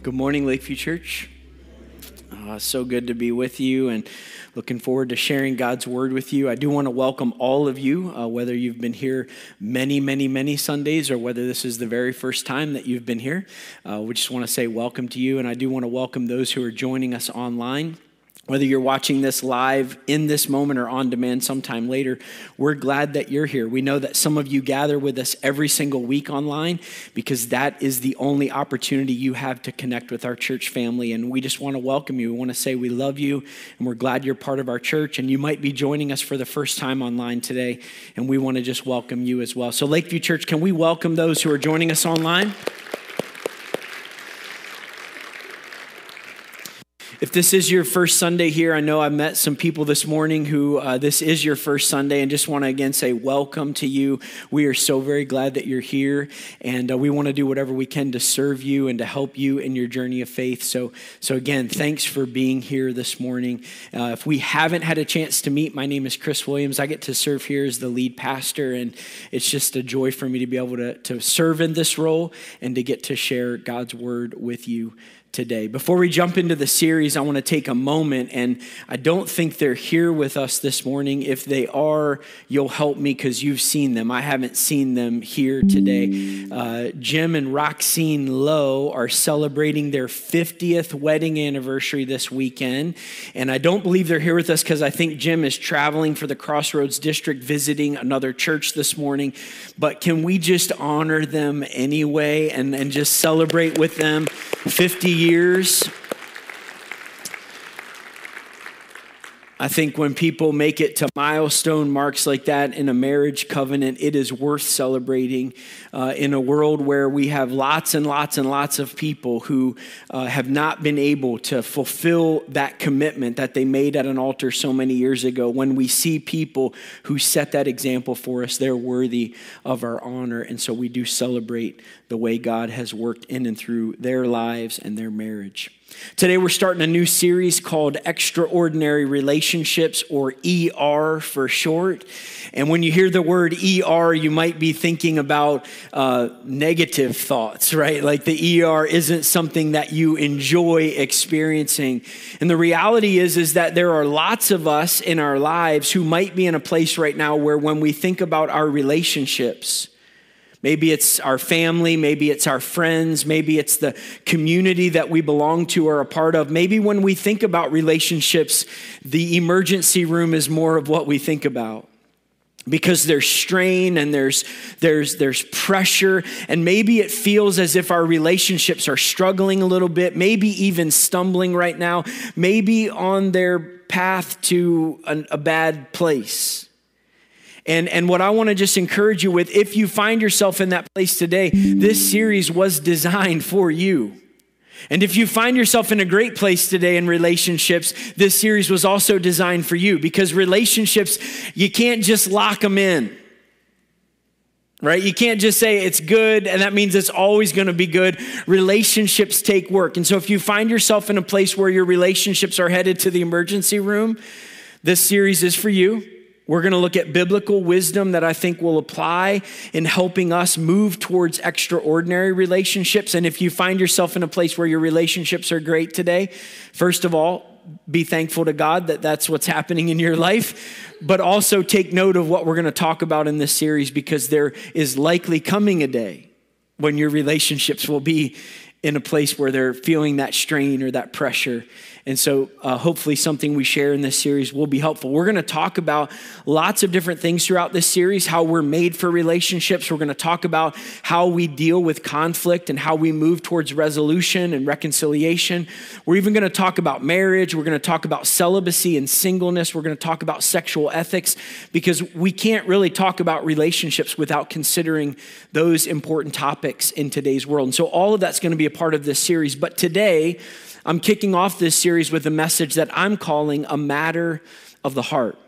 Good morning, Lakeview Church. Uh, so good to be with you and looking forward to sharing God's word with you. I do want to welcome all of you, uh, whether you've been here many, many, many Sundays or whether this is the very first time that you've been here. Uh, we just want to say welcome to you, and I do want to welcome those who are joining us online. Whether you're watching this live in this moment or on demand sometime later, we're glad that you're here. We know that some of you gather with us every single week online because that is the only opportunity you have to connect with our church family. And we just want to welcome you. We want to say we love you and we're glad you're part of our church. And you might be joining us for the first time online today. And we want to just welcome you as well. So, Lakeview Church, can we welcome those who are joining us online? If this is your first Sunday here, I know I met some people this morning who uh, this is your first Sunday, and just want to again say welcome to you. We are so very glad that you're here, and uh, we want to do whatever we can to serve you and to help you in your journey of faith. So, so again, thanks for being here this morning. Uh, if we haven't had a chance to meet, my name is Chris Williams. I get to serve here as the lead pastor, and it's just a joy for me to be able to, to serve in this role and to get to share God's word with you today. Before we jump into the series, I want to take a moment, and I don't think they're here with us this morning. If they are, you'll help me because you've seen them. I haven't seen them here today. Uh, Jim and Roxine Lowe are celebrating their 50th wedding anniversary this weekend, and I don't believe they're here with us because I think Jim is traveling for the Crossroads District visiting another church this morning. But can we just honor them anyway and, and just celebrate with them 50 years. I think when people make it to milestone marks like that in a marriage covenant, it is worth celebrating uh, in a world where we have lots and lots and lots of people who uh, have not been able to fulfill that commitment that they made at an altar so many years ago. When we see people who set that example for us, they're worthy of our honor. And so we do celebrate the way God has worked in and through their lives and their marriage. Today, we're starting a new series called Extraordinary Relationships, or ER for short. And when you hear the word ER, you might be thinking about uh, negative thoughts, right? Like the ER isn't something that you enjoy experiencing. And the reality is, is that there are lots of us in our lives who might be in a place right now where when we think about our relationships, Maybe it's our family, maybe it's our friends, maybe it's the community that we belong to or a part of. Maybe when we think about relationships, the emergency room is more of what we think about because there's strain and there's there's there's pressure and maybe it feels as if our relationships are struggling a little bit maybe even stumbling right now maybe on their path to an, a bad place and, and what I want to just encourage you with, if you find yourself in that place today, this series was designed for you. And if you find yourself in a great place today in relationships, this series was also designed for you because relationships, you can't just lock them in. Right? You can't just say it's good and that means it's always going to be good. Relationships take work. And so if you find yourself in a place where your relationships are headed to the emergency room, this series is for you. We're going to look at biblical wisdom that I think will apply in helping us move towards extraordinary relationships. And if you find yourself in a place where your relationships are great today, first of all, be thankful to God that that's what's happening in your life, but also take note of what we're going to talk about in this series because there is likely coming a day when your relationships will be in a place where they're feeling that strain or that pressure. And so, uh, hopefully, something we share in this series will be helpful. We're going to talk about lots of different things throughout this series how we're made for relationships. We're going to talk about how we deal with conflict and how we move towards resolution and reconciliation. We're even going to talk about marriage. We're going to talk about celibacy and singleness. We're going to talk about sexual ethics because we can't really talk about relationships without considering those important topics in today's world. And so, all of that's going to be a part of this series. But today, I'm kicking off this series with a message that I'm calling a matter of the heart.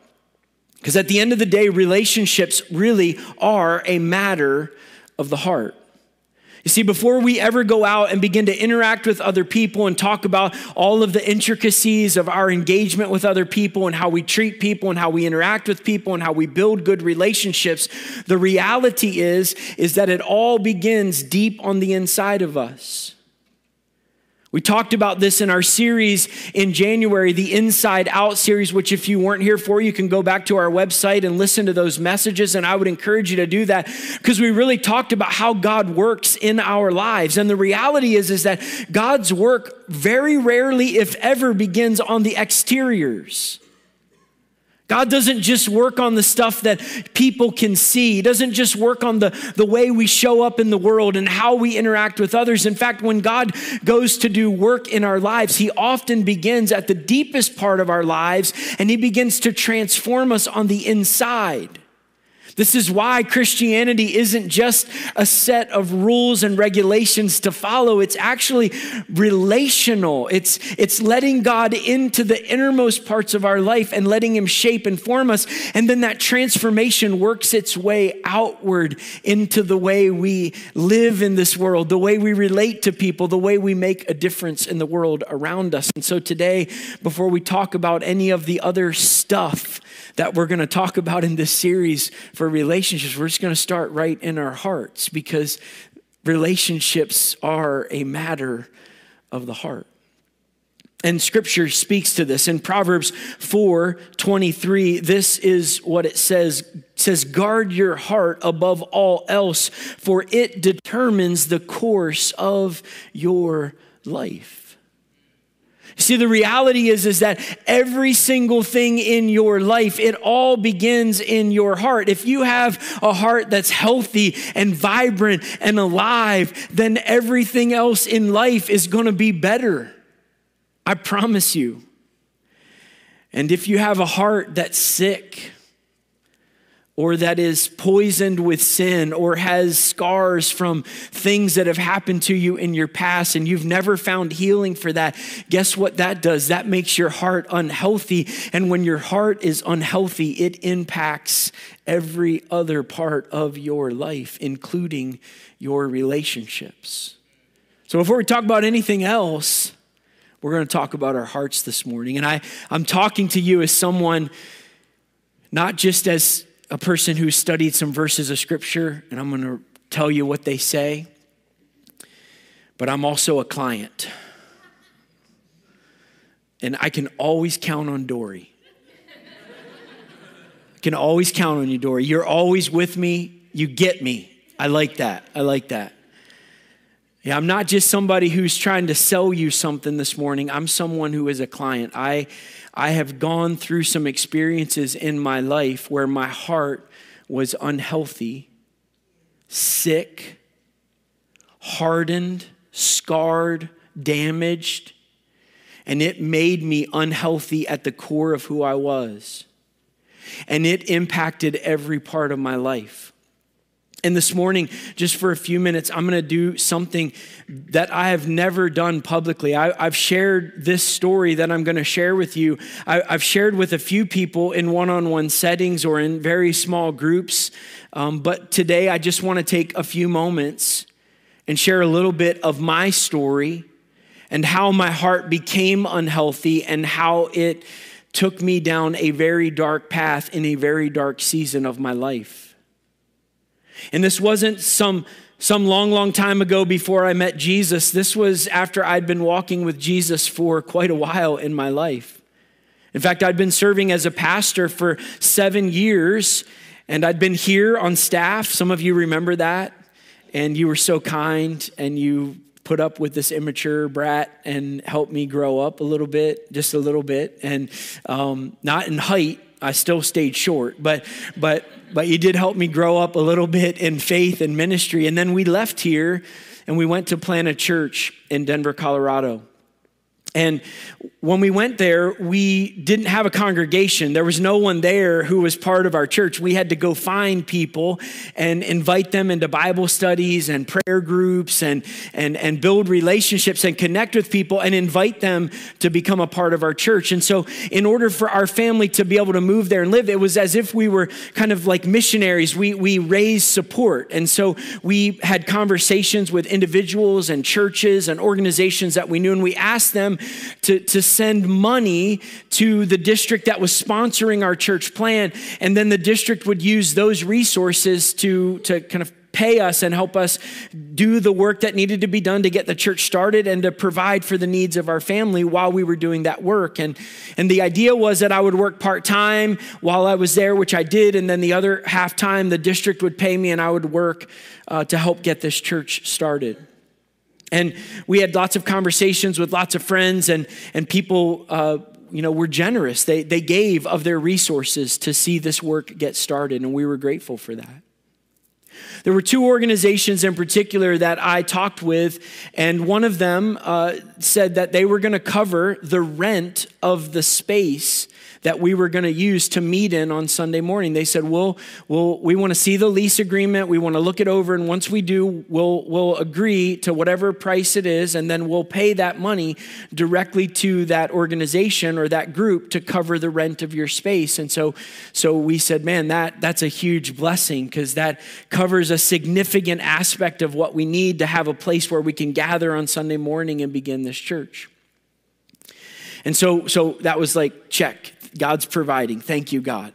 Because at the end of the day, relationships really are a matter of the heart. You see, before we ever go out and begin to interact with other people and talk about all of the intricacies of our engagement with other people and how we treat people and how we interact with people and how we build good relationships, the reality is, is that it all begins deep on the inside of us. We talked about this in our series in January, the Inside Out series, which, if you weren't here for, you can go back to our website and listen to those messages. And I would encourage you to do that because we really talked about how God works in our lives. And the reality is, is that God's work very rarely, if ever, begins on the exteriors. God doesn't just work on the stuff that people can see. He doesn't just work on the, the way we show up in the world and how we interact with others. In fact, when God goes to do work in our lives, He often begins at the deepest part of our lives and He begins to transform us on the inside. This is why Christianity isn't just a set of rules and regulations to follow. It's actually relational. It's, it's letting God into the innermost parts of our life and letting Him shape and form us. And then that transformation works its way outward into the way we live in this world, the way we relate to people, the way we make a difference in the world around us. And so today, before we talk about any of the other stuff, that we're going to talk about in this series for relationships. We're just going to start right in our hearts because relationships are a matter of the heart. And scripture speaks to this. In Proverbs 4 23, this is what it says. It says, guard your heart above all else, for it determines the course of your life. See, the reality is, is that every single thing in your life, it all begins in your heart. If you have a heart that's healthy and vibrant and alive, then everything else in life is going to be better. I promise you. And if you have a heart that's sick, or that is poisoned with sin or has scars from things that have happened to you in your past and you've never found healing for that, guess what that does? That makes your heart unhealthy. And when your heart is unhealthy, it impacts every other part of your life, including your relationships. So before we talk about anything else, we're going to talk about our hearts this morning. And I, I'm talking to you as someone, not just as a person who studied some verses of scripture, and I'm going to tell you what they say, but I'm also a client. And I can always count on Dory. I can always count on you, Dory. You're always with me. You get me. I like that. I like that. Yeah, I'm not just somebody who's trying to sell you something this morning. I'm someone who is a client. I I have gone through some experiences in my life where my heart was unhealthy, sick, hardened, scarred, damaged, and it made me unhealthy at the core of who I was. And it impacted every part of my life. And this morning, just for a few minutes, I'm going to do something that I have never done publicly. I, have shared this story that I'm going to share with you. I, have shared with a few people in one on one settings or in very small groups. Um, but today, I just want to take a few moments and share a little bit of my story and how my heart became unhealthy and how it took me down a very dark path in a very dark season of my life. And this wasn't some, some long, long time ago before I met Jesus. This was after I'd been walking with Jesus for quite a while in my life. In fact, I'd been serving as a pastor for seven years, and I'd been here on staff. Some of you remember that. And you were so kind, and you put up with this immature brat and helped me grow up a little bit, just a little bit. And um, not in height, I still stayed short, but, but but you did help me grow up a little bit in faith and ministry. And then we left here and we went to plant a church in Denver, Colorado. And when we went there, we didn't have a congregation. There was no one there who was part of our church. We had to go find people and invite them into Bible studies and prayer groups and, and, and build relationships and connect with people and invite them to become a part of our church. And so, in order for our family to be able to move there and live, it was as if we were kind of like missionaries. We, we raised support. And so, we had conversations with individuals and churches and organizations that we knew, and we asked them to, to send money to the district that was sponsoring our church plan. And then the district would use those resources to, to kind of pay us and help us do the work that needed to be done to get the church started and to provide for the needs of our family while we were doing that work. And, and the idea was that I would work part time while I was there, which I did. And then the other half time, the district would pay me and I would work uh, to help get this church started. And we had lots of conversations with lots of friends, and, and people uh, you know, were generous. They, they gave of their resources to see this work get started, and we were grateful for that. There were two organizations in particular that I talked with, and one of them uh, said that they were going to cover the rent of the space that we were going to use to meet in on Sunday morning. They said, "We'll, we'll we want to see the lease agreement. We want to look it over, and once we do, we'll we'll agree to whatever price it is, and then we'll pay that money directly to that organization or that group to cover the rent of your space." And so, so we said, "Man, that that's a huge blessing because that covers a significant aspect of what we need to have a place where we can gather on Sunday morning and begin this church." And so, so that was like, check. God's providing. Thank you, God.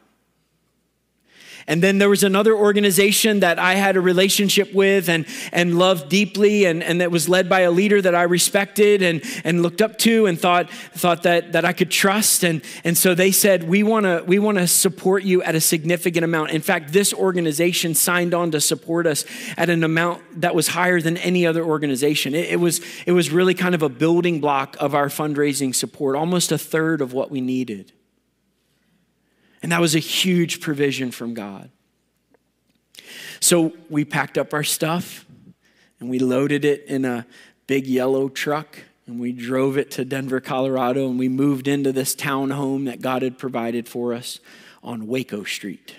And then there was another organization that I had a relationship with and, and loved deeply, and, and that was led by a leader that I respected and, and looked up to and thought, thought that, that I could trust. And, and so they said, We want to we wanna support you at a significant amount. In fact, this organization signed on to support us at an amount that was higher than any other organization. It, it was, it was really kind of a building block of our fundraising support, almost a third of what we needed. And that was a huge provision from God. So we packed up our stuff and we loaded it in a big yellow truck and we drove it to Denver, Colorado, and we moved into this town home that God had provided for us on Waco Street.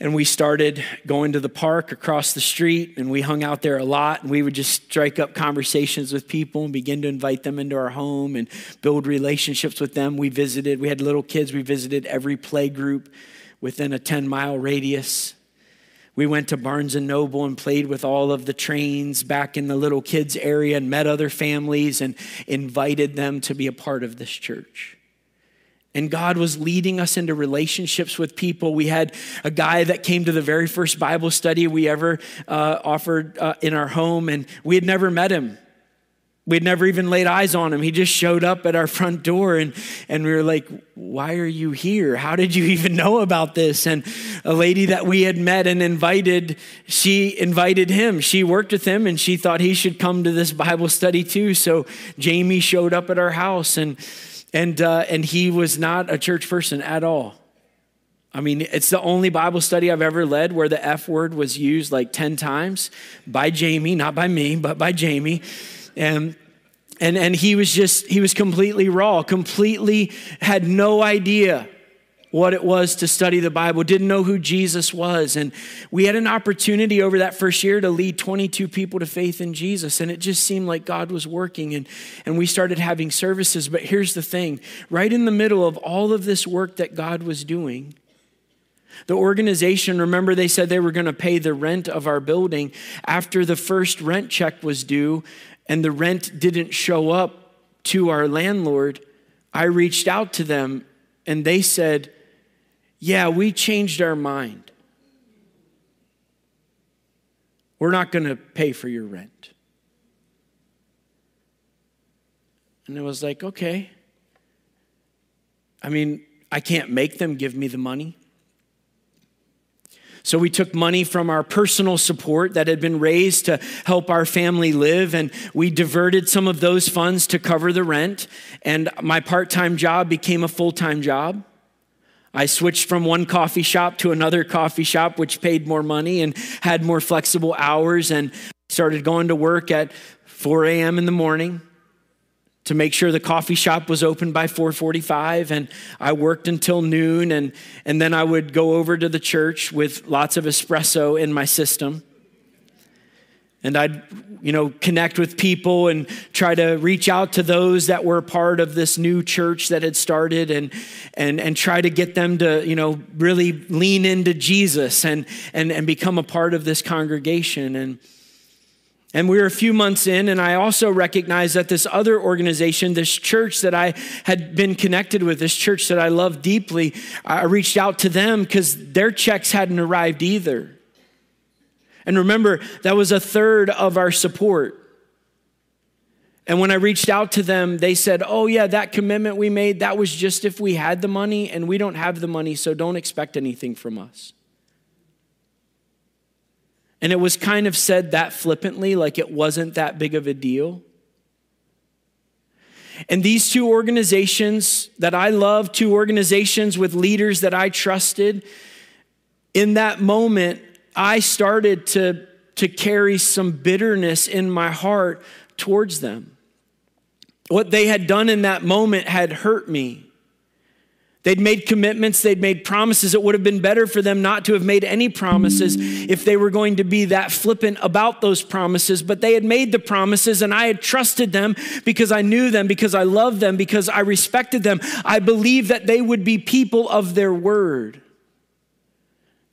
And we started going to the park across the street, and we hung out there a lot. And we would just strike up conversations with people and begin to invite them into our home and build relationships with them. We visited, we had little kids, we visited every play group within a 10 mile radius. We went to Barnes and Noble and played with all of the trains back in the little kids area and met other families and invited them to be a part of this church. And God was leading us into relationships with people. We had a guy that came to the very first Bible study we ever uh, offered uh, in our home, and we had never met him. We'd never even laid eyes on him. He just showed up at our front door, and, and we were like, Why are you here? How did you even know about this? And a lady that we had met and invited, she invited him. She worked with him, and she thought he should come to this Bible study too. So Jamie showed up at our house, and and, uh, and he was not a church person at all. I mean, it's the only Bible study I've ever led where the F word was used like 10 times by Jamie, not by me, but by Jamie. And and and he was just he was completely raw, completely had no idea what it was to study the Bible, didn't know who Jesus was. And we had an opportunity over that first year to lead 22 people to faith in Jesus. And it just seemed like God was working. And, and we started having services. But here's the thing right in the middle of all of this work that God was doing, the organization, remember, they said they were going to pay the rent of our building. After the first rent check was due and the rent didn't show up to our landlord, I reached out to them and they said, yeah, we changed our mind. We're not going to pay for your rent. And it was like, okay. I mean, I can't make them give me the money. So we took money from our personal support that had been raised to help our family live, and we diverted some of those funds to cover the rent. And my part time job became a full time job. I switched from one coffee shop to another coffee shop, which paid more money and had more flexible hours, and started going to work at 4 a.m. in the morning to make sure the coffee shop was open by 4:45 and I worked until noon and and then I would go over to the church with lots of espresso in my system and I'd, you know, connect with people and try to reach out to those that were part of this new church that had started and, and, and try to get them to, you know, really lean into Jesus and, and, and become a part of this congregation. And, and we were a few months in, and I also recognized that this other organization, this church that I had been connected with, this church that I love deeply, I reached out to them because their checks hadn't arrived either. And remember, that was a third of our support. And when I reached out to them, they said, Oh, yeah, that commitment we made, that was just if we had the money, and we don't have the money, so don't expect anything from us. And it was kind of said that flippantly, like it wasn't that big of a deal. And these two organizations that I love, two organizations with leaders that I trusted, in that moment, I started to, to carry some bitterness in my heart towards them. What they had done in that moment had hurt me. They'd made commitments, they'd made promises. It would have been better for them not to have made any promises if they were going to be that flippant about those promises. But they had made the promises, and I had trusted them because I knew them, because I loved them, because I respected them. I believed that they would be people of their word.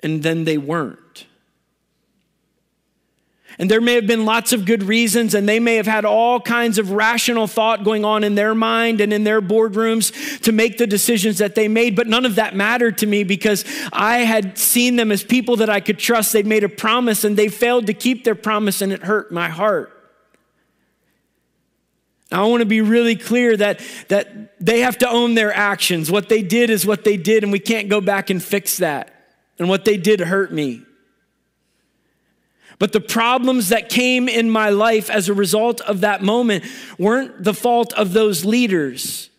And then they weren't. And there may have been lots of good reasons, and they may have had all kinds of rational thought going on in their mind and in their boardrooms to make the decisions that they made. But none of that mattered to me because I had seen them as people that I could trust. They'd made a promise and they failed to keep their promise, and it hurt my heart. I want to be really clear that, that they have to own their actions. What they did is what they did, and we can't go back and fix that. And what they did hurt me. But the problems that came in my life as a result of that moment weren't the fault of those leaders.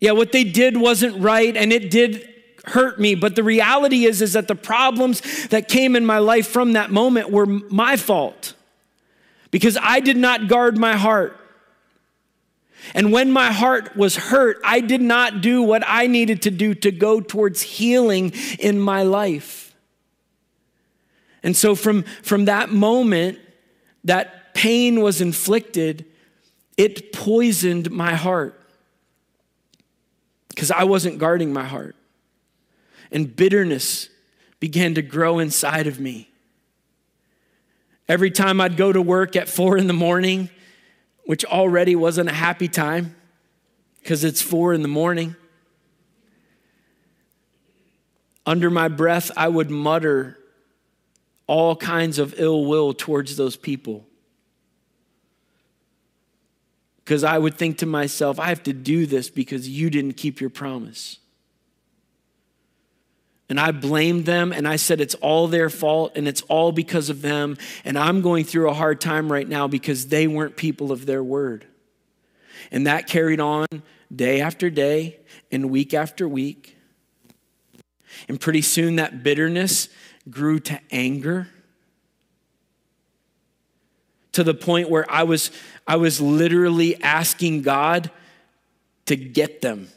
Yeah, what they did wasn't right and it did hurt me, but the reality is is that the problems that came in my life from that moment were my fault. Because I did not guard my heart. And when my heart was hurt, I did not do what I needed to do to go towards healing in my life. And so from, from that moment that pain was inflicted, it poisoned my heart because I wasn't guarding my heart. And bitterness began to grow inside of me. Every time I'd go to work at four in the morning, which already wasn't a happy time because it's four in the morning, under my breath, I would mutter all kinds of ill will towards those people. Because I would think to myself, I have to do this because you didn't keep your promise. And I blamed them and I said it's all their fault and it's all because of them. And I'm going through a hard time right now because they weren't people of their word. And that carried on day after day and week after week. And pretty soon that bitterness grew to anger to the point where I was, I was literally asking God to get them.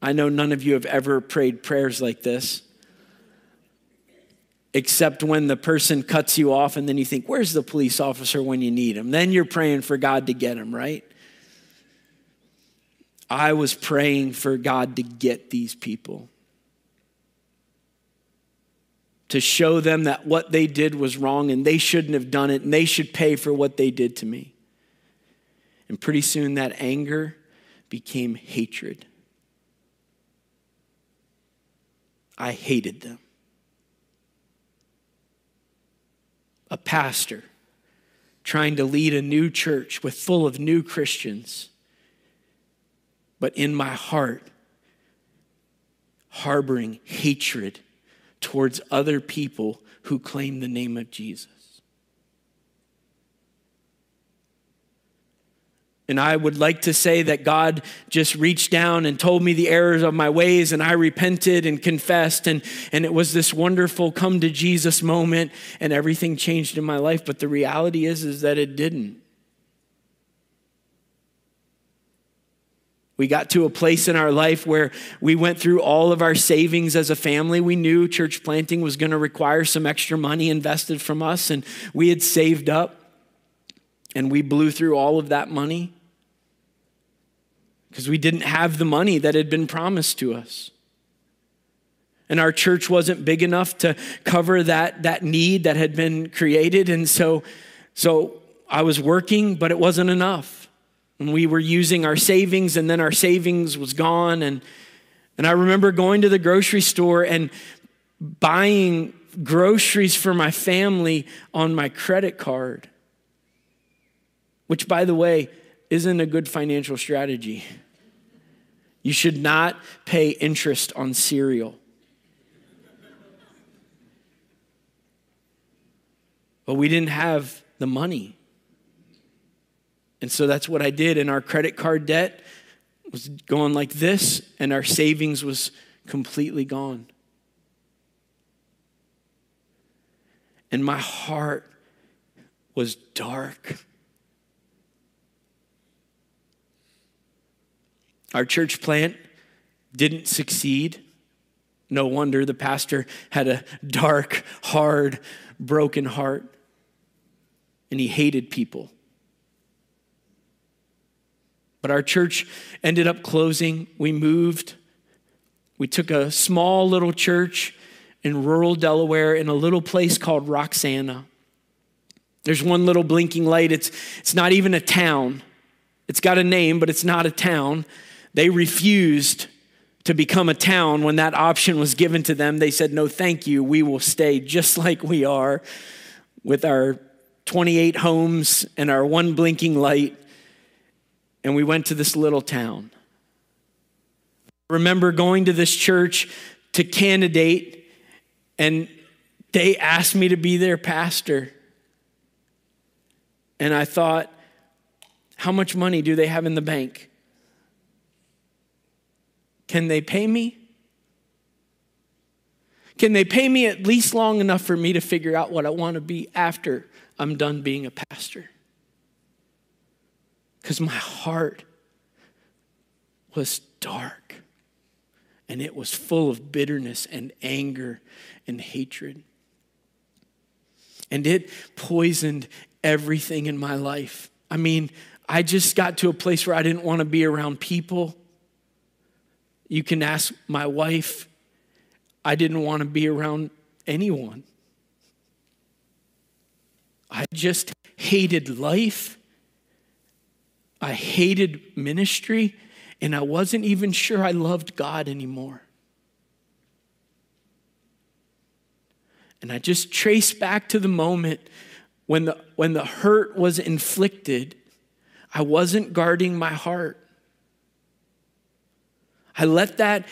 I know none of you have ever prayed prayers like this, except when the person cuts you off and then you think, where's the police officer when you need him? Then you're praying for God to get him, right? I was praying for God to get these people. To show them that what they did was wrong and they shouldn't have done it and they should pay for what they did to me. And pretty soon that anger became hatred. I hated them. A pastor trying to lead a new church with full of new Christians. But in my heart, harboring hatred towards other people who claim the name of Jesus. And I would like to say that God just reached down and told me the errors of my ways, and I repented and confessed, and, and it was this wonderful come to Jesus moment, and everything changed in my life. But the reality is, is that it didn't. We got to a place in our life where we went through all of our savings as a family. We knew church planting was going to require some extra money invested from us, and we had saved up, and we blew through all of that money because we didn't have the money that had been promised to us. And our church wasn't big enough to cover that, that need that had been created. And so, so I was working, but it wasn't enough. And we were using our savings, and then our savings was gone. And, and I remember going to the grocery store and buying groceries for my family on my credit card, which, by the way, isn't a good financial strategy. You should not pay interest on cereal. But we didn't have the money. And so that's what I did. And our credit card debt was going like this, and our savings was completely gone. And my heart was dark. Our church plant didn't succeed. No wonder the pastor had a dark, hard, broken heart, and he hated people. But our church ended up closing. We moved. We took a small little church in rural Delaware in a little place called Roxana. There's one little blinking light. It's, it's not even a town. It's got a name, but it's not a town. They refused to become a town when that option was given to them. They said, No, thank you. We will stay just like we are with our 28 homes and our one blinking light. And we went to this little town. I remember going to this church to candidate, and they asked me to be their pastor. And I thought, how much money do they have in the bank? Can they pay me? Can they pay me at least long enough for me to figure out what I want to be after I'm done being a pastor? Because my heart was dark and it was full of bitterness and anger and hatred. And it poisoned everything in my life. I mean, I just got to a place where I didn't want to be around people. You can ask my wife. I didn't want to be around anyone. I just hated life. I hated ministry, and I wasn't even sure I loved God anymore. And I just traced back to the moment when the, when the hurt was inflicted, I wasn't guarding my heart. I let that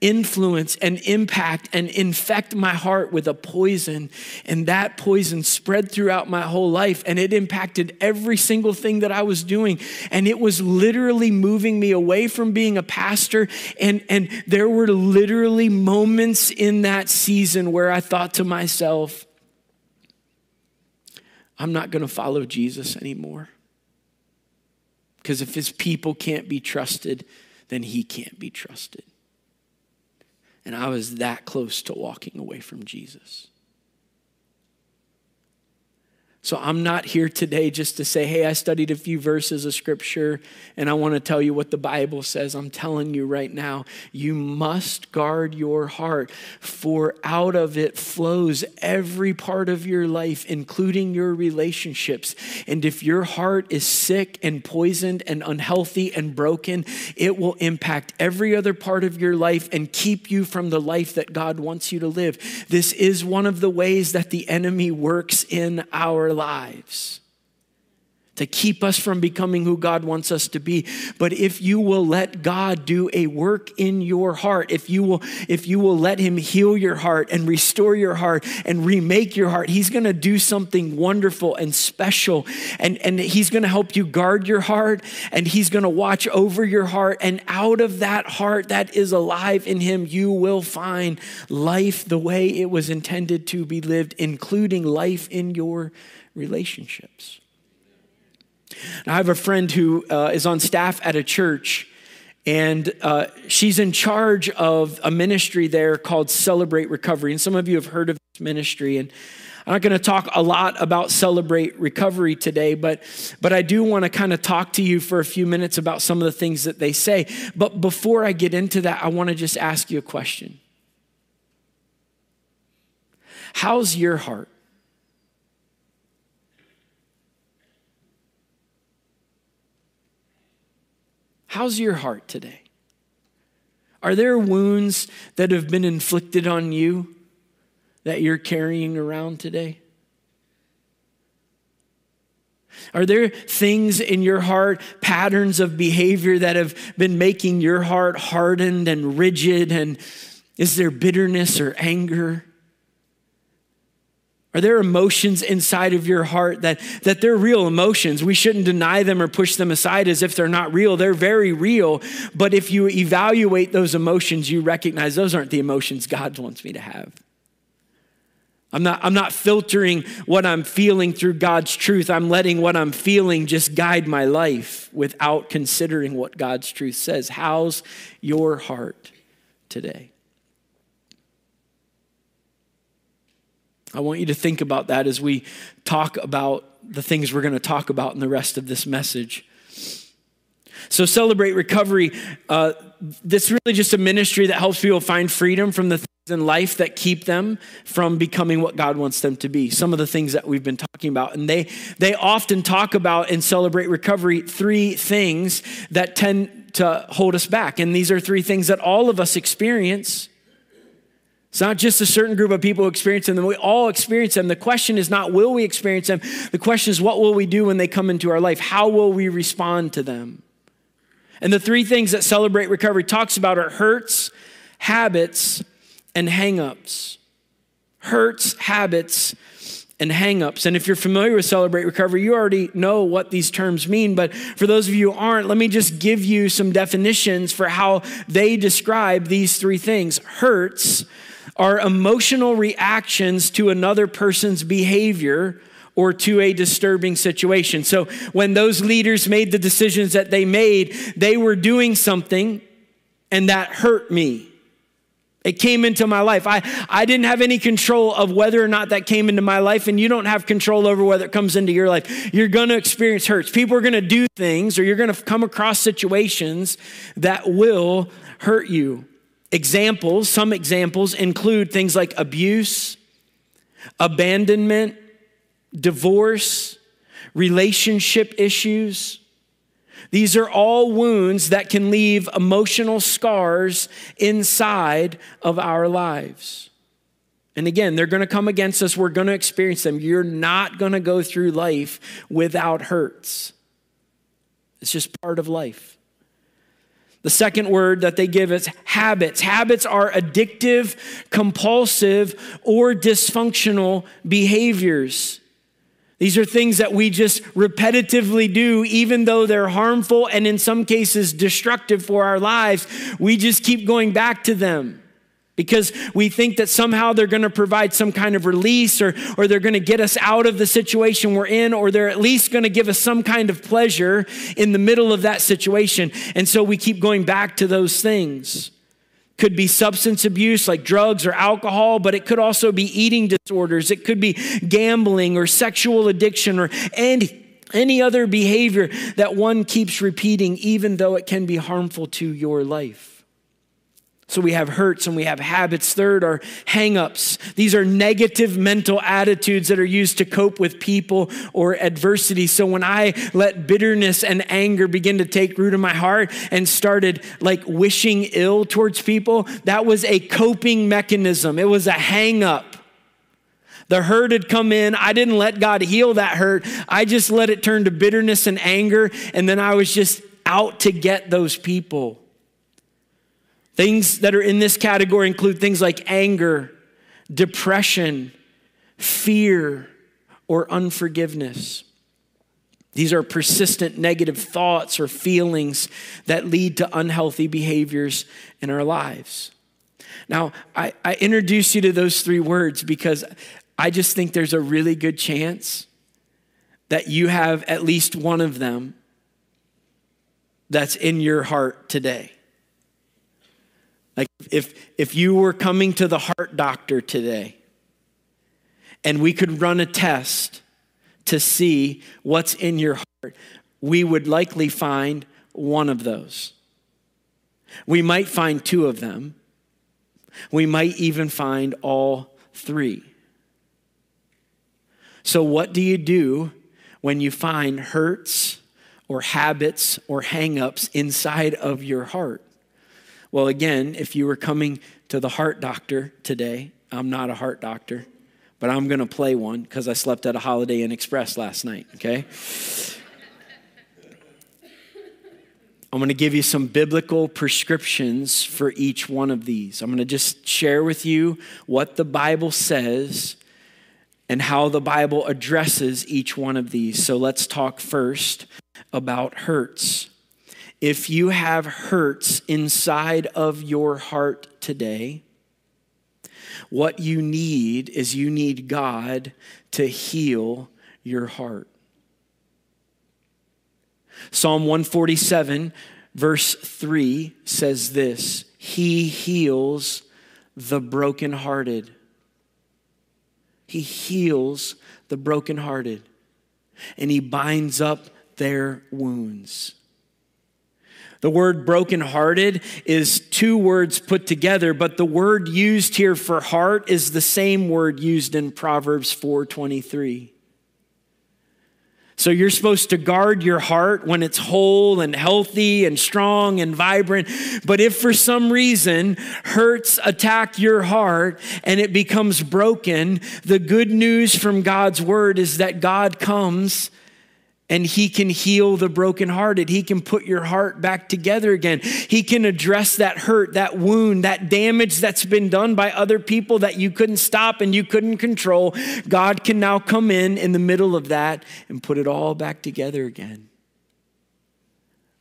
influence and impact and infect my heart with a poison. And that poison spread throughout my whole life and it impacted every single thing that I was doing. And it was literally moving me away from being a pastor. And, and there were literally moments in that season where I thought to myself, I'm not going to follow Jesus anymore. Because if his people can't be trusted, then he can't be trusted. And I was that close to walking away from Jesus. So I'm not here today just to say, hey, I studied a few verses of scripture and I want to tell you what the Bible says. I'm telling you right now, you must guard your heart, for out of it flows every part of your life, including your relationships. And if your heart is sick and poisoned and unhealthy and broken, it will impact every other part of your life and keep you from the life that God wants you to live. This is one of the ways that the enemy works in our lives to keep us from becoming who God wants us to be. But if you will let God do a work in your heart, if you will if you will let him heal your heart and restore your heart and remake your heart, he's going to do something wonderful and special and and he's going to help you guard your heart and he's going to watch over your heart and out of that heart that is alive in him you will find life the way it was intended to be lived including life in your relationships. I have a friend who uh, is on staff at a church, and uh, she's in charge of a ministry there called Celebrate Recovery. And some of you have heard of this ministry. And I'm not going to talk a lot about Celebrate Recovery today, but, but I do want to kind of talk to you for a few minutes about some of the things that they say. But before I get into that, I want to just ask you a question How's your heart? How's your heart today? Are there wounds that have been inflicted on you that you're carrying around today? Are there things in your heart, patterns of behavior that have been making your heart hardened and rigid? And is there bitterness or anger? Are there emotions inside of your heart that, that they're real emotions? We shouldn't deny them or push them aside as if they're not real. They're very real. But if you evaluate those emotions, you recognize those aren't the emotions God wants me to have. I'm not, I'm not filtering what I'm feeling through God's truth. I'm letting what I'm feeling just guide my life without considering what God's truth says. How's your heart today? I want you to think about that as we talk about the things we're going to talk about in the rest of this message. So, Celebrate Recovery, uh, this is really just a ministry that helps people find freedom from the things in life that keep them from becoming what God wants them to be. Some of the things that we've been talking about. And they, they often talk about and celebrate recovery three things that tend to hold us back. And these are three things that all of us experience. It's not just a certain group of people who experience them, we all experience them. The question is not will we experience them? The question is what will we do when they come into our life? How will we respond to them? And the three things that Celebrate Recovery talks about are hurts, habits, and hangups. Hurts, habits, and hangups. And if you're familiar with Celebrate Recovery, you already know what these terms mean. But for those of you who aren't, let me just give you some definitions for how they describe these three things. Hurts are emotional reactions to another person's behavior or to a disturbing situation. So when those leaders made the decisions that they made, they were doing something and that hurt me. It came into my life. I, I didn't have any control of whether or not that came into my life, and you don't have control over whether it comes into your life. You're going to experience hurts. People are going to do things, or you're going to come across situations that will hurt you. Examples, some examples include things like abuse, abandonment, divorce, relationship issues these are all wounds that can leave emotional scars inside of our lives. And again, they're going to come against us. We're going to experience them. You're not going to go through life without hurts. It's just part of life. The second word that they give is habits. Habits are addictive, compulsive, or dysfunctional behaviors. These are things that we just repetitively do, even though they're harmful and in some cases destructive for our lives. We just keep going back to them because we think that somehow they're going to provide some kind of release or, or they're going to get us out of the situation we're in, or they're at least going to give us some kind of pleasure in the middle of that situation. And so we keep going back to those things could be substance abuse like drugs or alcohol, but it could also be eating disorders. It could be gambling or sexual addiction or any, any other behavior that one keeps repeating, even though it can be harmful to your life. So we have hurts and we have habits. Third are hangups. These are negative mental attitudes that are used to cope with people or adversity. So when I let bitterness and anger begin to take root in my heart and started like wishing ill towards people, that was a coping mechanism. It was a hangup. The hurt had come in. I didn't let God heal that hurt. I just let it turn to bitterness and anger. And then I was just out to get those people. Things that are in this category include things like anger, depression, fear, or unforgiveness. These are persistent negative thoughts or feelings that lead to unhealthy behaviors in our lives. Now, I, I introduce you to those three words because I just think there's a really good chance that you have at least one of them that's in your heart today. Like if, if you were coming to the heart doctor today and we could run a test to see what's in your heart, we would likely find one of those. We might find two of them. We might even find all three. So, what do you do when you find hurts or habits or hangups inside of your heart? Well, again, if you were coming to the heart doctor today I'm not a heart doctor, but I'm going to play one because I slept at a Holiday Inn Express last night, okay? I'm going to give you some biblical prescriptions for each one of these. I'm going to just share with you what the Bible says and how the Bible addresses each one of these. So let's talk first about hurts. If you have hurts inside of your heart today, what you need is you need God to heal your heart. Psalm 147, verse 3 says this He heals the brokenhearted. He heals the brokenhearted and he binds up their wounds. The word brokenhearted is two words put together, but the word used here for heart is the same word used in Proverbs 4:23. So you're supposed to guard your heart when it's whole and healthy and strong and vibrant. But if for some reason hurts attack your heart and it becomes broken, the good news from God's word is that God comes and he can heal the brokenhearted. He can put your heart back together again. He can address that hurt, that wound, that damage that's been done by other people that you couldn't stop and you couldn't control. God can now come in in the middle of that and put it all back together again.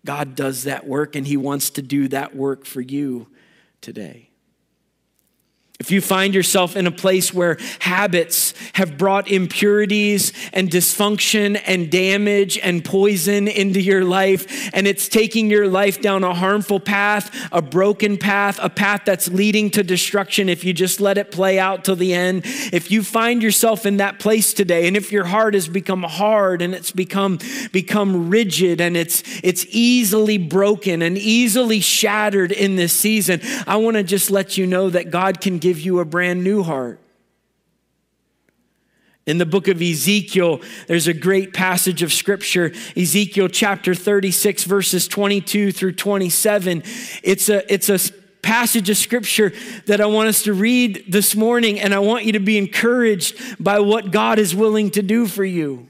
God does that work and he wants to do that work for you today. If you find yourself in a place where habits have brought impurities and dysfunction and damage and poison into your life, and it's taking your life down a harmful path, a broken path, a path that's leading to destruction if you just let it play out till the end, if you find yourself in that place today, and if your heart has become hard and it's become, become rigid and it's, it's easily broken and easily shattered in this season, I want to just let you know that God can give you a brand new heart. In the book of Ezekiel, there's a great passage of scripture, Ezekiel chapter 36, verses 22 through 27. It's a, it's a passage of scripture that I want us to read this morning, and I want you to be encouraged by what God is willing to do for you.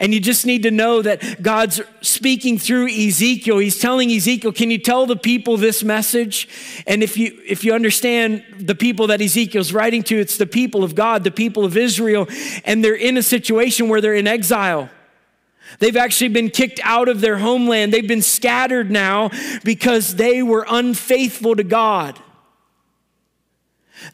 And you just need to know that God's speaking through Ezekiel. He's telling Ezekiel, "Can you tell the people this message?" And if you if you understand the people that Ezekiel's writing to, it's the people of God, the people of Israel, and they're in a situation where they're in exile. They've actually been kicked out of their homeland. They've been scattered now because they were unfaithful to God.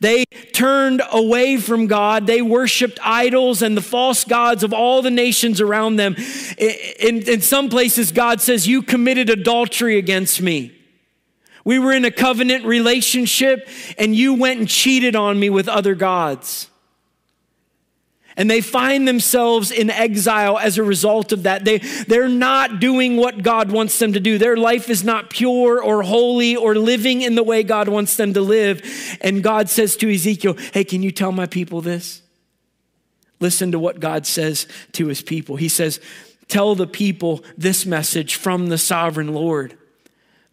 They turned away from God. They worshiped idols and the false gods of all the nations around them. In, in, some places, God says, You committed adultery against me. We were in a covenant relationship, and you went and cheated on me with other gods. And they find themselves in exile as a result of that. They, they're not doing what God wants them to do. Their life is not pure or holy or living in the way God wants them to live. And God says to Ezekiel, Hey, can you tell my people this? Listen to what God says to his people. He says, Tell the people this message from the sovereign Lord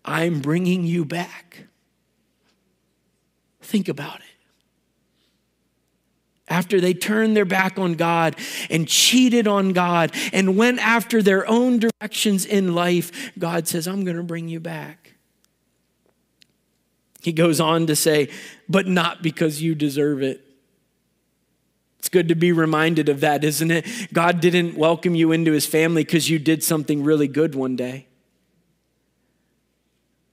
I'm bringing you back. Think about it after they turned their back on God and cheated on God and went after their own directions in life, God says, I'm going to bring you back. He goes on to say, but not because you deserve it. It's good to be reminded of that, isn't it? God didn't welcome you into his family because you did something really good one day.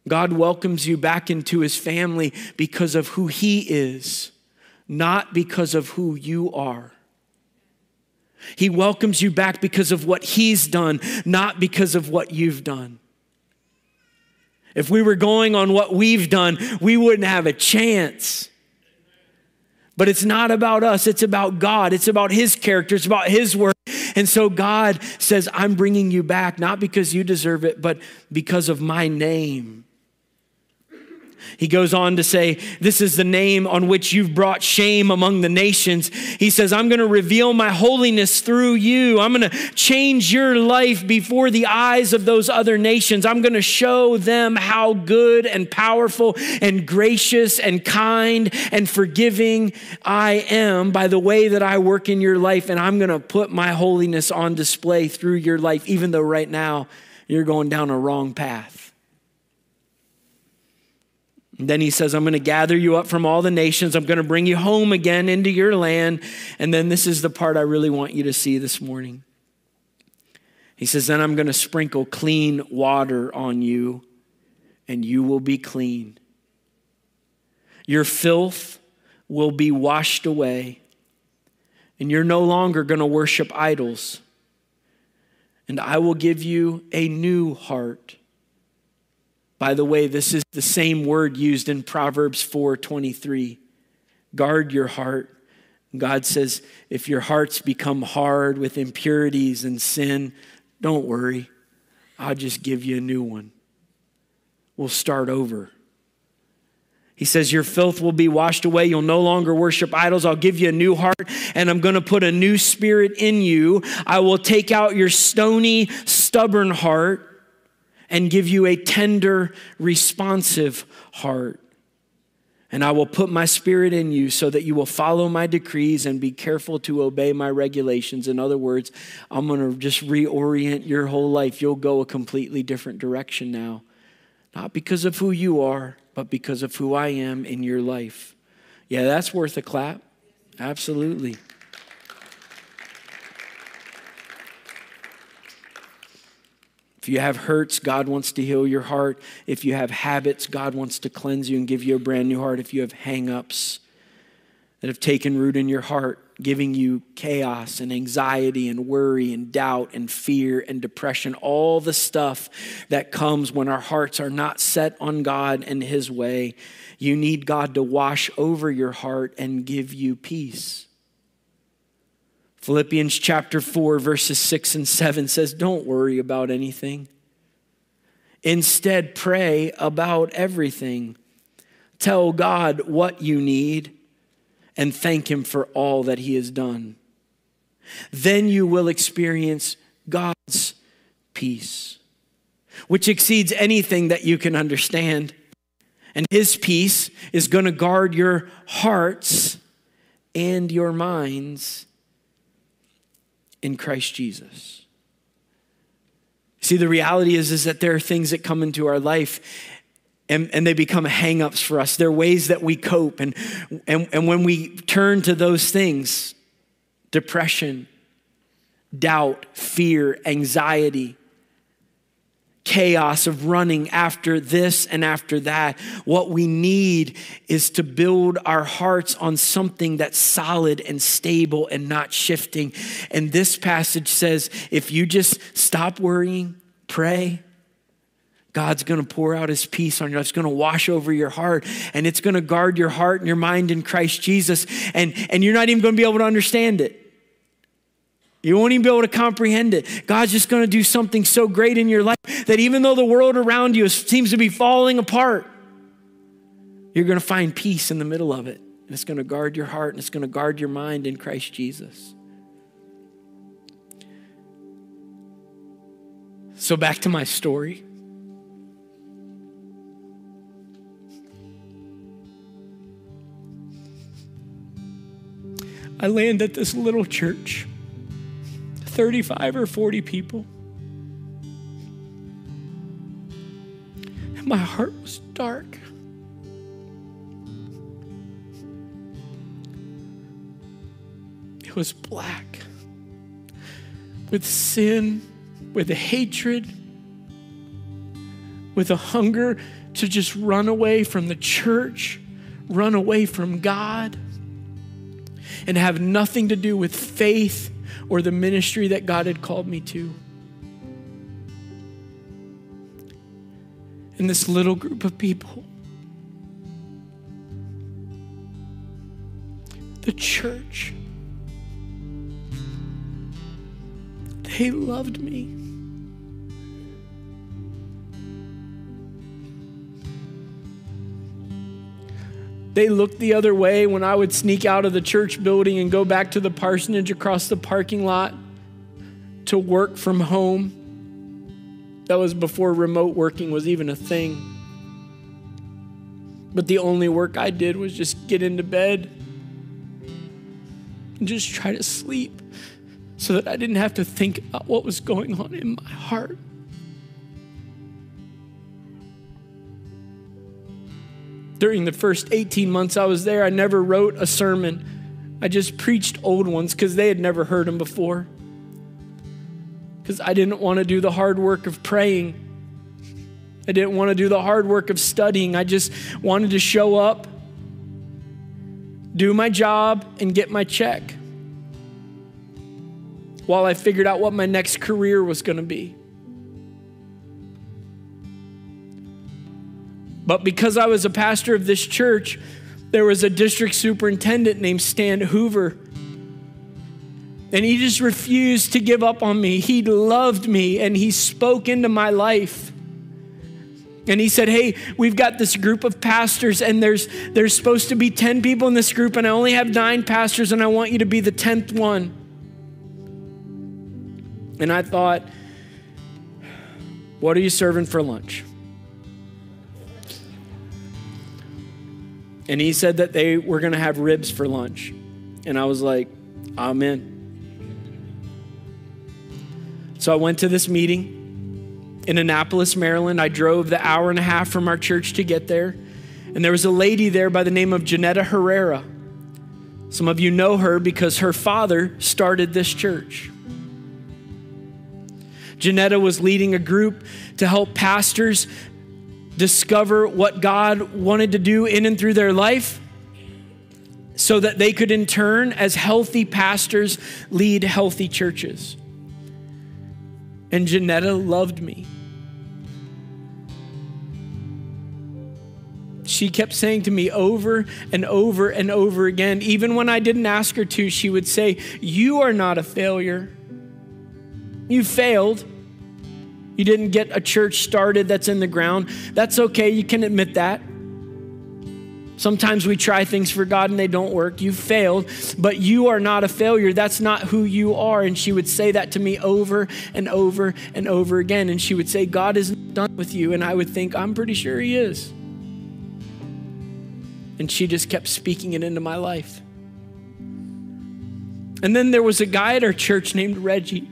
God welcomes you back into his family because of who he is not because of who you are. He welcomes you back because of what He's done, not because of what you've done. If we were going on what we've done, we wouldn't have a chance. But it's not about us, it's about God. It's about His character, it's about His work. And so God says, I'm bringing you back, not because you deserve it, but because of my name. He goes on to say, This is the name on which you've brought shame among the nations. He says, I'm going to reveal my holiness through you. I'm going to change your life before the eyes of those other nations. I'm going to show them how good and powerful and gracious and kind and forgiving I am by the way that I work in your life. And I'm going to put my holiness on display through your life, even though right now you're going down a wrong path. And then he says, I'm going to gather you up from all the nations. I'm going to bring you home again into your land. And then this is the part I really want you to see this morning. He says, Then I'm going to sprinkle clean water on you, and you will be clean. Your filth will be washed away, and you're no longer going to worship idols. And I will give you a new heart by the way, this is the same word used in Proverbs 4:23. Guard your heart. God says, if your hearts become hard with impurities and sin, don't worry. I'll just give you a new one. We'll start over. He says, Your filth will be washed away. You'll no longer worship idols. I'll give you a new heart, and I'm going to put a new spirit in you. I will take out your stony, stubborn heart and give you a tender, responsive heart. And I will put my spirit in you so that you will follow my decrees and be careful to obey my regulations. In other words, I'm going to just reorient your whole life. You'll go a completely different direction now. Not because of who you are, but because of who I am in your life. Yeah, that's worth a clap. Absolutely. If you have hurts, God wants to heal your heart. If you have habits, God wants to cleanse you and give you a brand new heart. If you have hangups that have taken root in your heart, giving you chaos and anxiety and worry and doubt and fear and depression, all the stuff that comes when our hearts are not set on God and His way, you need God to wash over your heart and give you peace. Philippians chapter 4, verses 6 and 7 says, Don't worry about anything. Instead, pray about everything. Tell God what you need and thank Him for all that He has done. Then you will experience God's peace, which exceeds anything that you can understand. And His peace is going to guard your hearts and your minds in Christ Jesus. See, the reality is, is that there are things that come into our life and, and they become hangups for us. They're ways that we cope. And, and, and when we turn to those things, depression, doubt, fear, anxiety, chaos of running after this and after that. What we need is to build our hearts on something that's solid and stable and not shifting. And this passage says if you just stop worrying, pray, God's going to pour out his peace on you. It's going to wash over your heart and it's going to guard your heart and your mind in Christ Jesus. And, and you're not even going to be able to understand it. You won't even be able to comprehend it. God's just going to do something so great in your life that even though the world around you seems to be falling apart, you're going to find peace in the middle of it. And it's going to guard your heart and it's going to guard your mind in Christ Jesus. So, back to my story. I land at this little church. 35 or 40 people. And my heart was dark. It was black with sin, with hatred, with a hunger to just run away from the church, run away from God, and have nothing to do with faith or the ministry that God had called me to. And this little group of people, the church, they loved me. They looked the other way when I would sneak out of the church building and go back to the parsonage across the parking lot to work from home. That was before remote working was even a thing. But the only work I did was just get into bed and just try to sleep so that I didn't have to think about what was going on in my heart. During the first 18 months I was there, I never wrote a sermon. I just preached old ones because they had never heard them before. Because I didn't want to do the hard work of praying. I didn't want to do the hard work of studying. I just wanted to show up, do my job, and get my check while I figured out what my next career was going to be. But because I was a pastor of this church, there was a district superintendent named Stan Hoover. And he just refused to give up on me. He loved me and he spoke into my life. And he said, Hey, we've got this group of pastors, and there's, there's supposed to be 10 people in this group, and I only have nine pastors, and I want you to be the 10th one. And I thought, What are you serving for lunch? And he said that they were going to have ribs for lunch. And I was like, Amen. So I went to this meeting in Annapolis, Maryland. I drove the hour and a half from our church to get there. And there was a lady there by the name of Janetta Herrera. Some of you know her because her father started this church. Janetta was leading a group to help pastors discover what God wanted to do in and through their life so that they could, in turn, as healthy pastors, lead healthy churches. And Janetta loved me. She kept saying to me over and over and over again, even when I didn't ask her to, she would say, You are not a failure. You failed. You didn't get a church started that's in the ground. That's okay. You can admit that. Sometimes we try things for God and they don't work. You failed, but you are not a failure. That's not who you are. And she would say that to me over and over and over again. And she would say, God isn't done with you. And I would think, I'm pretty sure He is. And she just kept speaking it into my life. And then there was a guy at our church named Reggie.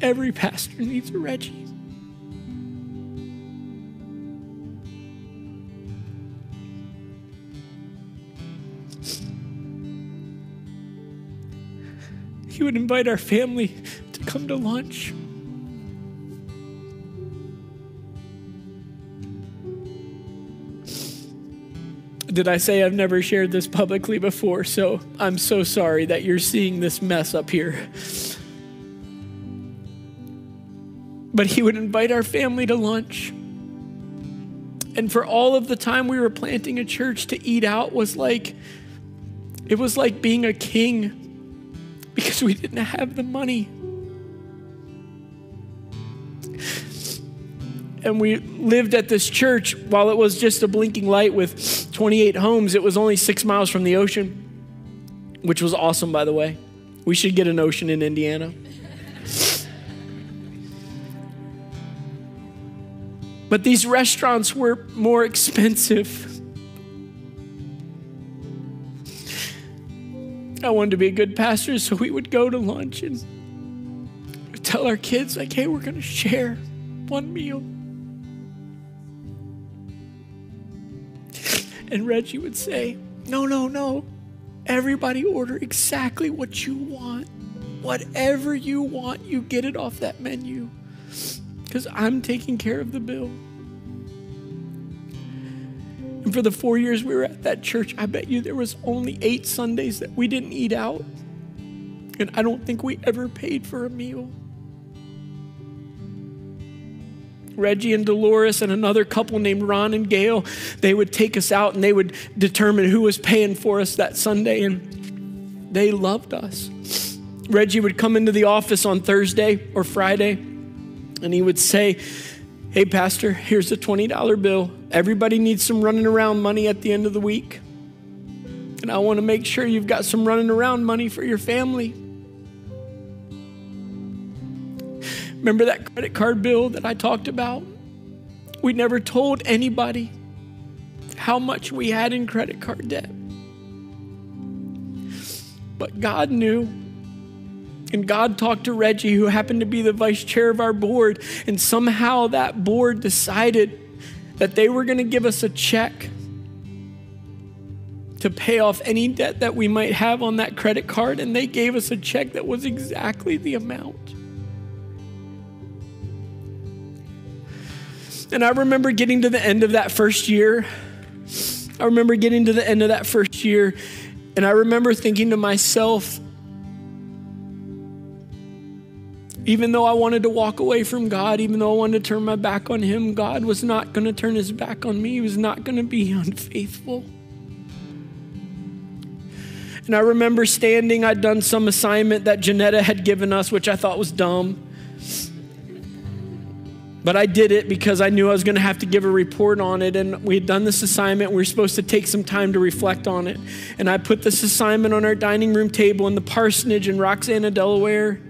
Every pastor needs a Reggie. He would invite our family to come to lunch. Did I say I've never shared this publicly before? So I'm so sorry that you're seeing this mess up here. But he would invite our family to lunch. And for all of the time we were planting a church, to eat out was like, it was like being a king because we didn't have the money. And we lived at this church while it was just a blinking light with 28 homes. It was only six miles from the ocean, which was awesome, by the way. We should get an ocean in Indiana. But these restaurants were more expensive. I wanted to be a good pastor, so we would go to lunch and tell our kids, like, hey, we're going to share one meal. And Reggie would say, no, no, no. Everybody order exactly what you want. Whatever you want, you get it off that menu because I'm taking care of the bill. And for the four years we were at that church, I bet you there was only eight Sundays that we didn't eat out. And I don't think we ever paid for a meal. Reggie and Dolores and another couple named Ron and Gail, they would take us out and they would determine who was paying for us that Sunday. And they loved us. Reggie would come into the office on Thursday or Friday and he would say, Hey, Pastor, here's a $20 bill. Everybody needs some running around money at the end of the week. And I want to make sure you've got some running around money for your family. Remember that credit card bill that I talked about? We never told anybody how much we had in credit card debt. But God knew. And God talked to Reggie, who happened to be the vice chair of our board, and somehow that board decided that they were going to give us a check to pay off any debt that we might have on that credit card, and they gave us a check that was exactly the amount. And I remember getting to the end of that first year. I remember getting to the end of that first year, and I remember thinking to myself, even though I wanted to walk away from God, even though I wanted to turn my back on Him, God was not going to turn His back on me. He was not going to be unfaithful. And I remember standing, I'd done some assignment that Janetta had given us, which I thought was dumb. But I did it because I knew I was going to have to give a report on it. And we had done this assignment. We were supposed to take some time to reflect on it. And I put this assignment on our dining room table in the parsonage in Roxana, Delaware.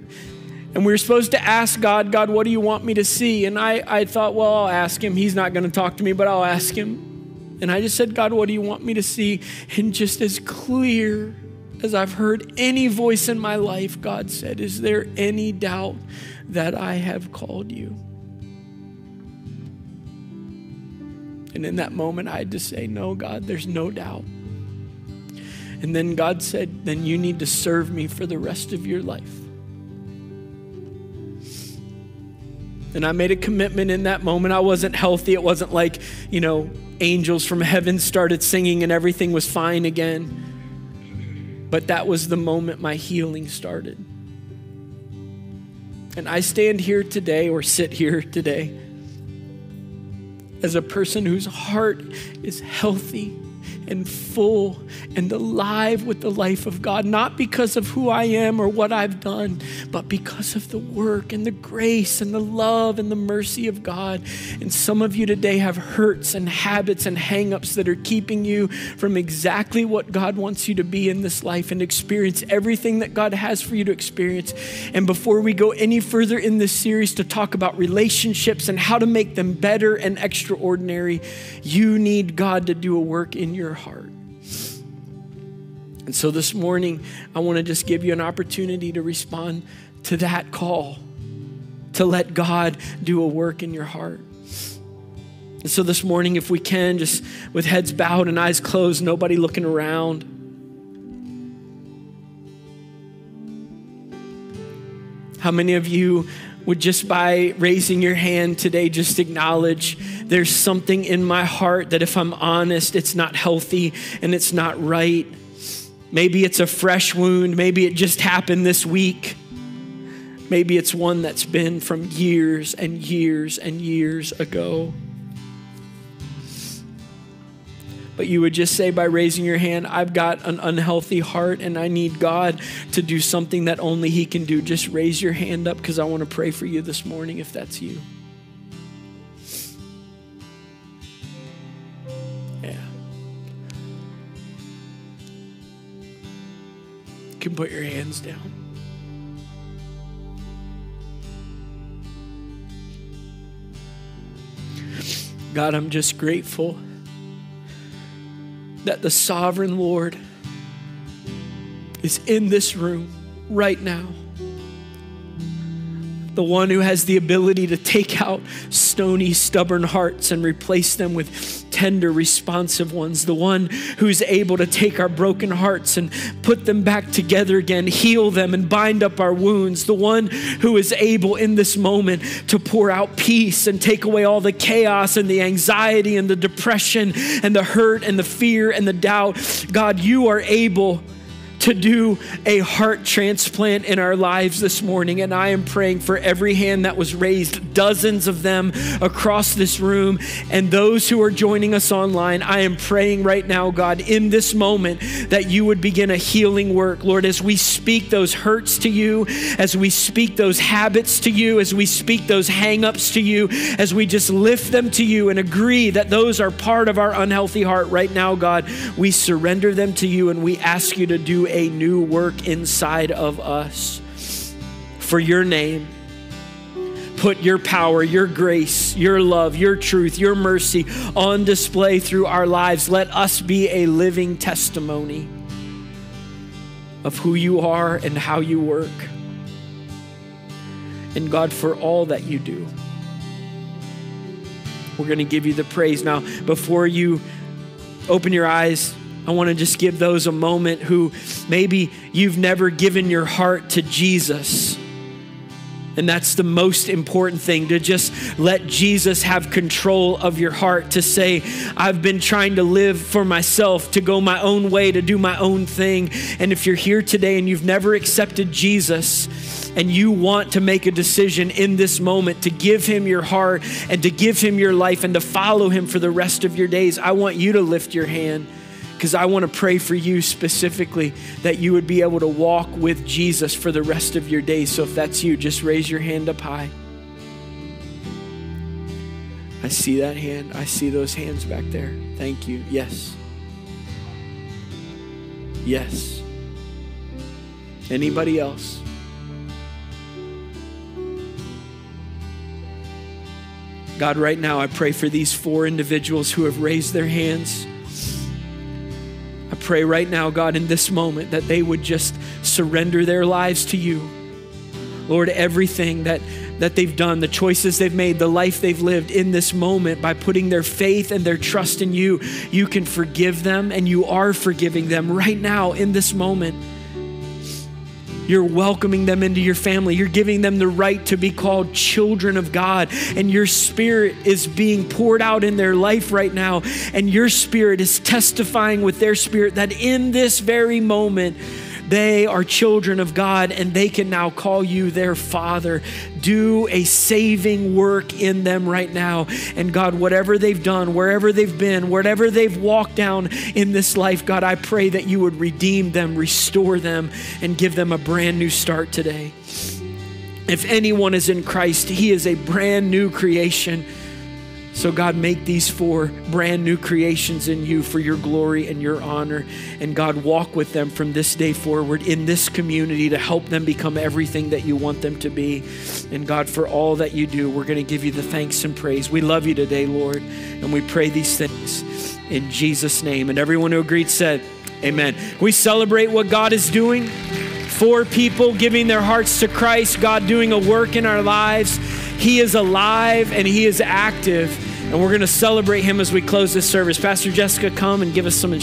And we were supposed to ask God, God, what do you want me to see? And I, I thought, well, I'll ask him. He's not going to talk to me, but I'll ask him. And I just said, God, what do you want me to see? And just as clear as I've heard any voice in my life, God said, Is there any doubt that I have called you? And in that moment, I had to say, No, God, there's no doubt. And then God said, Then you need to serve me for the rest of your life. And I made a commitment in that moment. I wasn't healthy. It wasn't like, you know, angels from heaven started singing and everything was fine again. But that was the moment my healing started. And I stand here today or sit here today as a person whose heart is healthy and full and alive with the life of God, not because of who I am or what I've done, but because of the work and the grace and the love and the mercy of God. And some of you today have hurts and habits and hangups that are keeping you from exactly what God wants you to be in this life and experience everything that God has for you to experience. And before we go any further in this series to talk about relationships and how to make them better and extraordinary, you need God to do a work in your heart. And so this morning, I want to just give you an opportunity to respond to that call, to let God do a work in your heart. And so this morning, if we can, just with heads bowed and eyes closed, nobody looking around. How many of you would just by raising your hand today just acknowledge there's something in my heart that if I'm honest, it's not healthy and it's not right. Maybe it's a fresh wound. Maybe it just happened this week. Maybe it's one that's been from years and years and years ago. but you would just say by raising your hand, I've got an unhealthy heart and I need God to do something that only He can do. Just raise your hand up because I want to pray for you this morning if that's you. Can put your hands down. God, I'm just grateful that the sovereign Lord is in this room right now. The one who has the ability to take out stony, stubborn hearts and replace them with tender, responsive ones, the one who's able to take our broken hearts and put them back together again, heal them and bind up our wounds, the one who is able in this moment to pour out peace and take away all the chaos and the anxiety and the depression and the hurt and the fear and the doubt. God, you are able to do a heart transplant in our lives this morning. And I am praying for every hand that was raised, dozens of them across this room, and those who are joining us online. I am praying right now, God, in this moment, that you would begin a healing work. Lord, as we speak those hurts to you, as we speak those habits to you, as we speak those hangups to you, as we just lift them to you and agree that those are part of our unhealthy heart right now, God, we surrender them to you and we ask you to do a new work inside of us for your name. Put your power, your grace, your love, your truth, your mercy on display through our lives. Let us be a living testimony of who you are and how you work. And God, for all that you do. We're going to give you the praise. Now, before you open your eyes, I want to just give those a moment who maybe you've never given your heart to Jesus. And that's the most important thing to just let Jesus have control of your heart. To say, I've been trying to live for myself, to go my own way, to do my own thing. And if you're here today and you've never accepted Jesus, and you want to make a decision in this moment to give him your heart and to give him your life and to follow him for the rest of your days, I want you to lift your hand because I want to pray for you specifically that you would be able to walk with Jesus for the rest of your days. So if that's you, just raise your hand up high. I see that hand. I see those hands back there. Thank you. Yes. Yes. Anybody else? God, right now I pray for these four individuals who have raised their hands pray right now, God, in this moment, that they would just surrender their lives to you. Lord, everything that, that they've done, the choices they've made, the life they've lived in this moment by putting their faith and their trust in you, you can forgive them and you are forgiving them right now in this moment. You're welcoming them into your family. You're giving them the right to be called children of God. And your spirit is being poured out in their life right now. And your spirit is testifying with their spirit that in this very moment, they are children of God and they can now call you their Father. Do a saving work in them right now. And God, whatever they've done, wherever they've been, wherever they've walked down in this life, God, I pray that you would redeem them, restore them, and give them a brand new start today. If anyone is in Christ, he is a brand new creation. So, God, make these four brand new creations in you for your glory and your honor. And God, walk with them from this day forward in this community to help them become everything that you want them to be. And God, for all that you do, we're going to give you the thanks and praise. We love you today, Lord, and we pray these things in Jesus' name. And everyone who agreed said, Amen. We celebrate what God is doing for people giving their hearts to Christ, God doing a work in our lives. He is alive and He is active. And we're going to celebrate him as we close this service. Pastor Jessica, come and give us some.